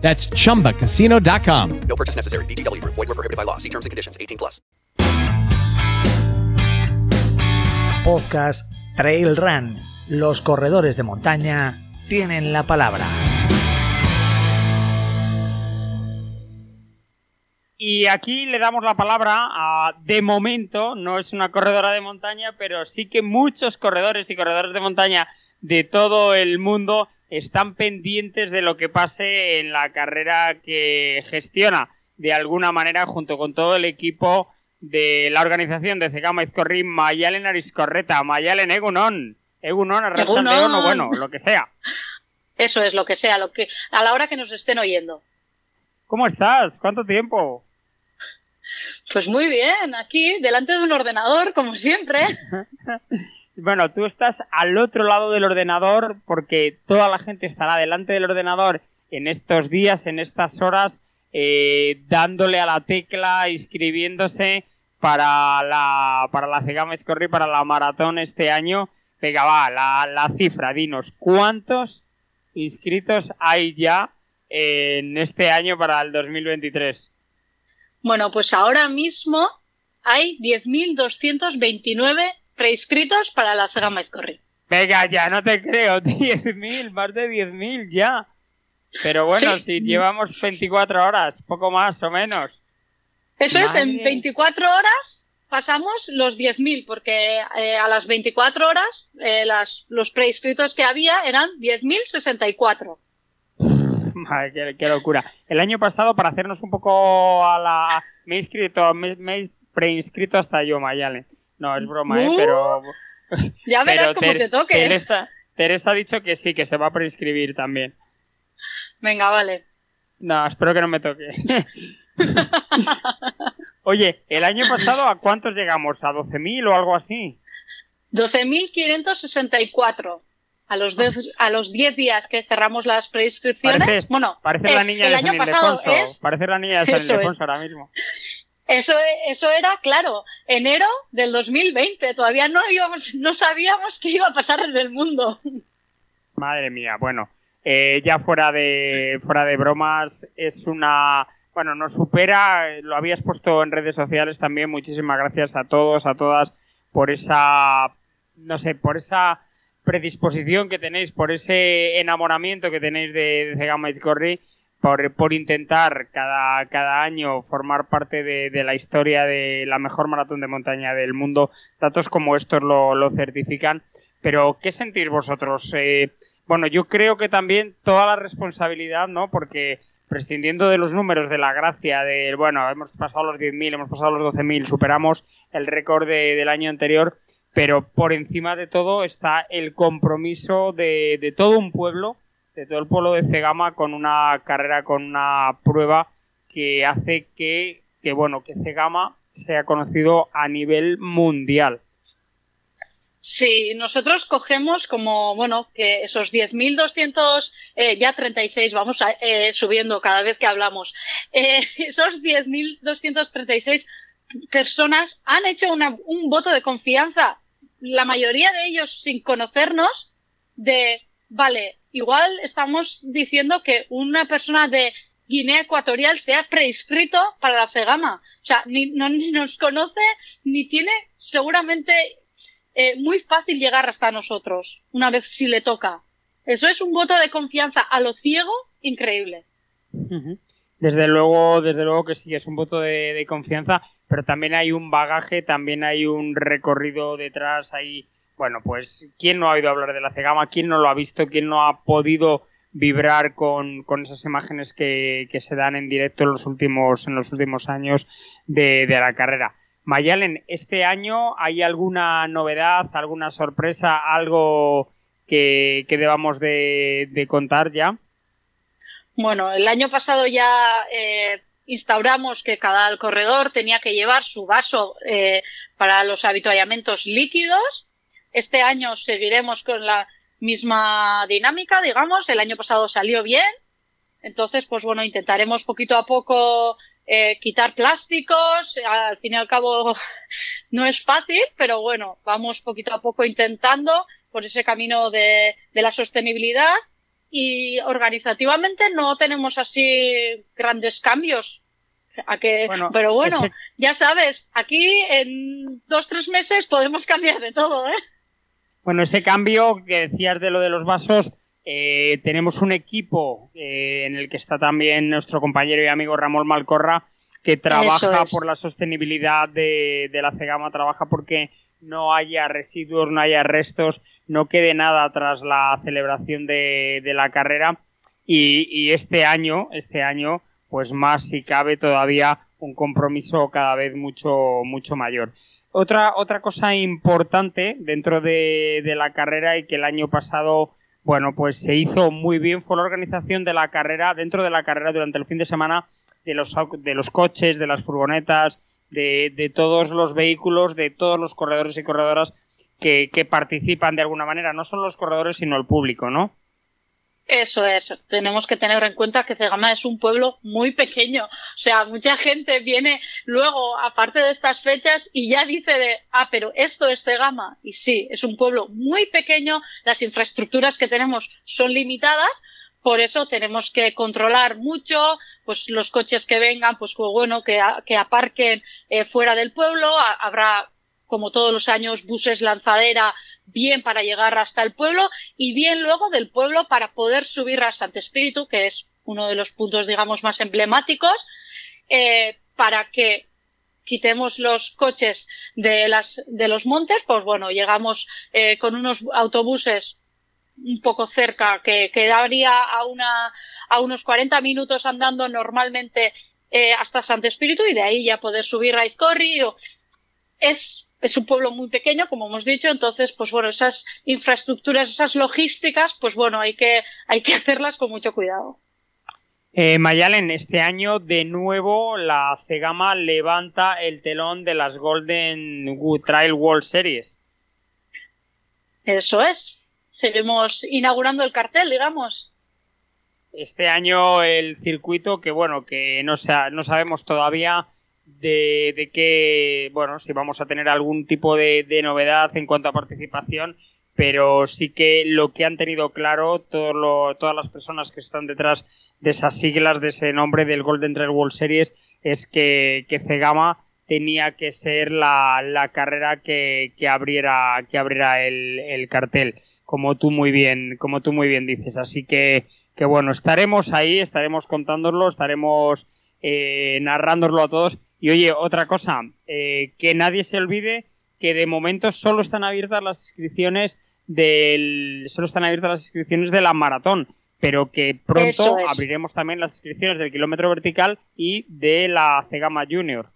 That's chumbacasino.com. No purchase necessary. VGW Group. Void were prohibited by law. See terms and conditions. 18 plus. Podcast Trail Run. Los corredores de montaña tienen la palabra. Y aquí le damos la palabra a, de momento, no es una corredora de montaña, pero sí que muchos corredores y corredores de montaña de todo el mundo están pendientes de lo que pase en la carrera que gestiona de alguna manera junto con todo el equipo de la organización de Cegama Izcorri, Mayalen Ariscorreta, Mayalen Egunon, Egunon, Arrachaldeón o bueno, lo que sea. Eso es, lo que sea, lo que a la hora que nos estén oyendo. ¿Cómo estás? ¿Cuánto tiempo? Pues muy bien, aquí, delante de un ordenador, como siempre. Bueno, tú estás al otro lado del ordenador porque toda la gente estará delante del ordenador en estos días, en estas horas, eh, dándole a la tecla, inscribiéndose para la, para la Cegama Escorri, para la maratón este año. Venga, va, la, la cifra, dinos, ¿cuántos inscritos hay ya en este año para el 2023? Bueno, pues ahora mismo hay 10.229 preinscritos para la Cegama Izcorri. Venga, ya no te creo, 10.000, más de 10.000 ya. Pero bueno, Sí. si llevamos 24 horas, poco más o menos. Eso es, en Madre. 24 horas pasamos los 10.000, porque eh, a las 24 horas eh, las, los preinscritos que había eran 10.064. Madre, qué, qué locura. El año pasado, para hacernos un poco a la... Me he inscrito, me, me he preinscrito hasta yo, Mayale. No, es broma, ¿eh? Pero... Ya verás pero cómo te toque. Teresa, Teresa ha dicho que sí, que se va a preinscribir también. Venga, vale. No, espero que no me toque. Oye, el año pasado, ¿a cuántos llegamos? ¿A 12.000 o algo así? 12.564. A los, dez- a los 10 días que cerramos las preinscripciones. Pareces, bueno, pareces eh, la niña el de año San pasado Ildefonso. es Pareces la niña de San. Ildefonso ahora mismo. Eso, eso era, claro, enero del 2020. Todavía no, íbamos, no sabíamos qué iba a pasar en el mundo. Madre mía, bueno, eh, ya fuera de fuera de bromas, es una bueno, nos supera, eh, lo habías puesto en redes sociales también, muchísimas gracias a todos, a todas por esa no sé, por esa predisposición que tenéis, por ese enamoramiento que tenéis de, de Cegama Izcorri, por, por intentar cada, cada año formar parte de, de la historia de la mejor maratón de montaña del mundo. Datos como estos lo, lo certifican. Pero, ¿qué sentís vosotros? Eh, bueno, yo creo que también toda la responsabilidad, ¿no? Porque prescindiendo de los números, de la gracia, de, bueno, hemos pasado los 10.000, hemos pasado los 12.000, superamos el récord de- del año anterior, pero por encima de todo está el compromiso de, de todo un pueblo, de todo el pueblo de Cegama con una carrera, con una prueba que hace que, que bueno, que Cegama sea conocido a nivel mundial. Sí, nosotros cogemos como, bueno, que esos 10.200, eh, ya 36, vamos a, eh, subiendo cada vez que hablamos, eh, esos 10.236 personas han hecho una- un voto de confianza, la mayoría de ellos sin conocernos, de, vale, igual estamos diciendo que una persona de Guinea Ecuatorial se ha preinscrito para la Cegama. O sea, ni, no, ni nos conoce, ni tiene seguramente eh, muy fácil llegar hasta nosotros, una vez si le toca. Eso es un voto de confianza a lo ciego increíble. Desde luego, desde luego que sí, es un voto de, de confianza. pero también hay un bagaje, también hay un recorrido detrás, hay, bueno, pues, ¿quién no ha oído hablar de la Cegama? ¿Quién no lo ha visto? ¿Quién no ha podido vibrar con, con esas imágenes que, que, se dan en directo en los últimos, en los últimos años de, de la carrera? Mayalen, ¿este año hay alguna novedad, alguna sorpresa, algo que, que debamos de, de, contar ya? Bueno, el año pasado ya eh, instauramos que cada corredor tenía que llevar su vaso eh, para los habituallamientos líquidos. Este año seguiremos con la misma dinámica, digamos. El año pasado salió bien. Entonces, pues bueno, intentaremos poquito a poco eh, quitar plásticos. Al fin y al cabo no es fácil, pero bueno, vamos poquito a poco intentando por ese camino de, de la sostenibilidad. Y organizativamente no tenemos así grandes cambios. A que, bueno, pero bueno, ese... ya sabes, aquí en dos, tres meses podemos cambiar de todo, ¿eh? Bueno, ese cambio que decías de lo de los vasos, eh, tenemos un equipo eh, en el que está también nuestro compañero y amigo Ramón Malcorra, que trabaja por la sostenibilidad de, de, la Cegama, trabaja porque no haya residuos, no haya restos, no quede nada tras la celebración de, de la carrera. Y, y, este año, este año, pues más si cabe todavía un compromiso cada vez mucho, mucho mayor. Otra, otra cosa importante dentro de, la carrera y que el año pasado bueno, pues se hizo muy bien, fue la organización de la carrera, dentro de la carrera durante el fin de semana, de los, de los coches, de las furgonetas, de, de todos los vehículos, de todos los corredores y corredoras que, que participan de alguna manera, no solo los corredores, sino el público, ¿no? Eso es, tenemos que tener en cuenta que Cegama es un pueblo muy pequeño. O sea, mucha gente viene luego, aparte de estas fechas, y ya dice de, ah, pero esto es Cegama. Y sí, es un pueblo muy pequeño, las infraestructuras que tenemos son limitadas, por eso tenemos que controlar mucho, pues los coches que vengan, pues bueno, que, que aparquen eh, fuera del pueblo, habrá como todos los años, buses lanzadera bien para llegar hasta el pueblo y bien luego del pueblo para poder subir a Santo Espíritu, que es uno de los puntos, digamos, más emblemáticos, eh, para que quitemos los coches de, las, de los montes, pues bueno, llegamos eh, con unos autobuses un poco cerca, que quedaría a, una, a unos 40 minutos andando normalmente eh, hasta Santo Espíritu y de ahí ya poder subir a Izcorri. Es es un pueblo muy pequeño, como hemos dicho, entonces, pues bueno, esas infraestructuras, esas logísticas, pues bueno, hay que, hay que hacerlas con mucho cuidado. Eh, Mayalen, este año de nuevo la Cegama levanta el telón de las Golden Trail World Series. Eso es. Seguimos inaugurando el cartel, digamos. Este año el circuito que, bueno, que no, sa no sabemos todavía de, de que, bueno, si vamos a tener algún tipo de, de, novedad en cuanto a participación, pero sí que lo que han tenido claro lo, todas las personas que están detrás de esas siglas, de ese nombre del Golden Trail World Series, es que, que Cegama tenía que ser la, la carrera que, que abriera, que abriera el, el cartel, como tú muy bien, como tú muy bien dices. Así que, que bueno, estaremos ahí, estaremos contándolo, estaremos eh, narrándolo a todos y oye, otra cosa, eh, que nadie se olvide que de momento solo están abiertas las inscripciones del, solo están abiertas las inscripciones de la maratón, pero que pronto abriremos también las inscripciones del kilómetro vertical y de la Cegama Junior.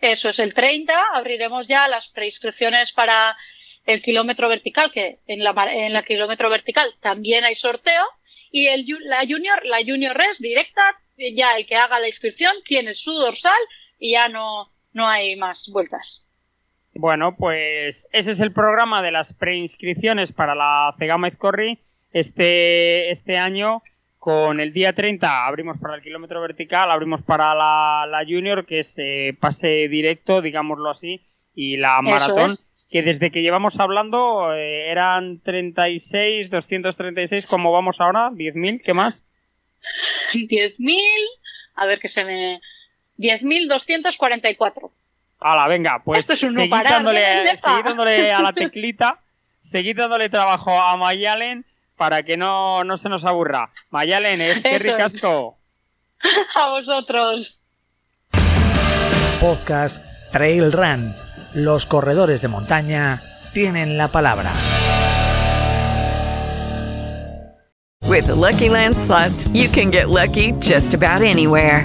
Eso es el 30, abriremos ya las preinscripciones para el kilómetro vertical, que en la, en la kilómetro vertical también hay sorteo, y el, la Junior, la Junior Res directa, ya el que haga la inscripción tiene su dorsal y ya no, no hay más vueltas. Bueno, pues ese es el programa de las preinscripciones para la Cegama Izcorri. Este, este año, con el día 30, abrimos para el kilómetro vertical, abrimos para la, la Junior, que es eh, pase directo, digámoslo así, y la maratón, es. que desde que llevamos hablando eh, eran 36, 236, como vamos ahora, 10.000, ¿qué más? 10.000, a ver que se me 10.244. Hala, venga, pues es seguid, dándole, seguid dándole a la teclita, seguid dándole trabajo a Mayalen para que no, no se nos aburra. Mayalen, es que ricasco. A vosotros. Podcast Trail Run. Los corredores de montaña tienen la palabra. With the Lucky Land slots, you can get lucky just about anywhere.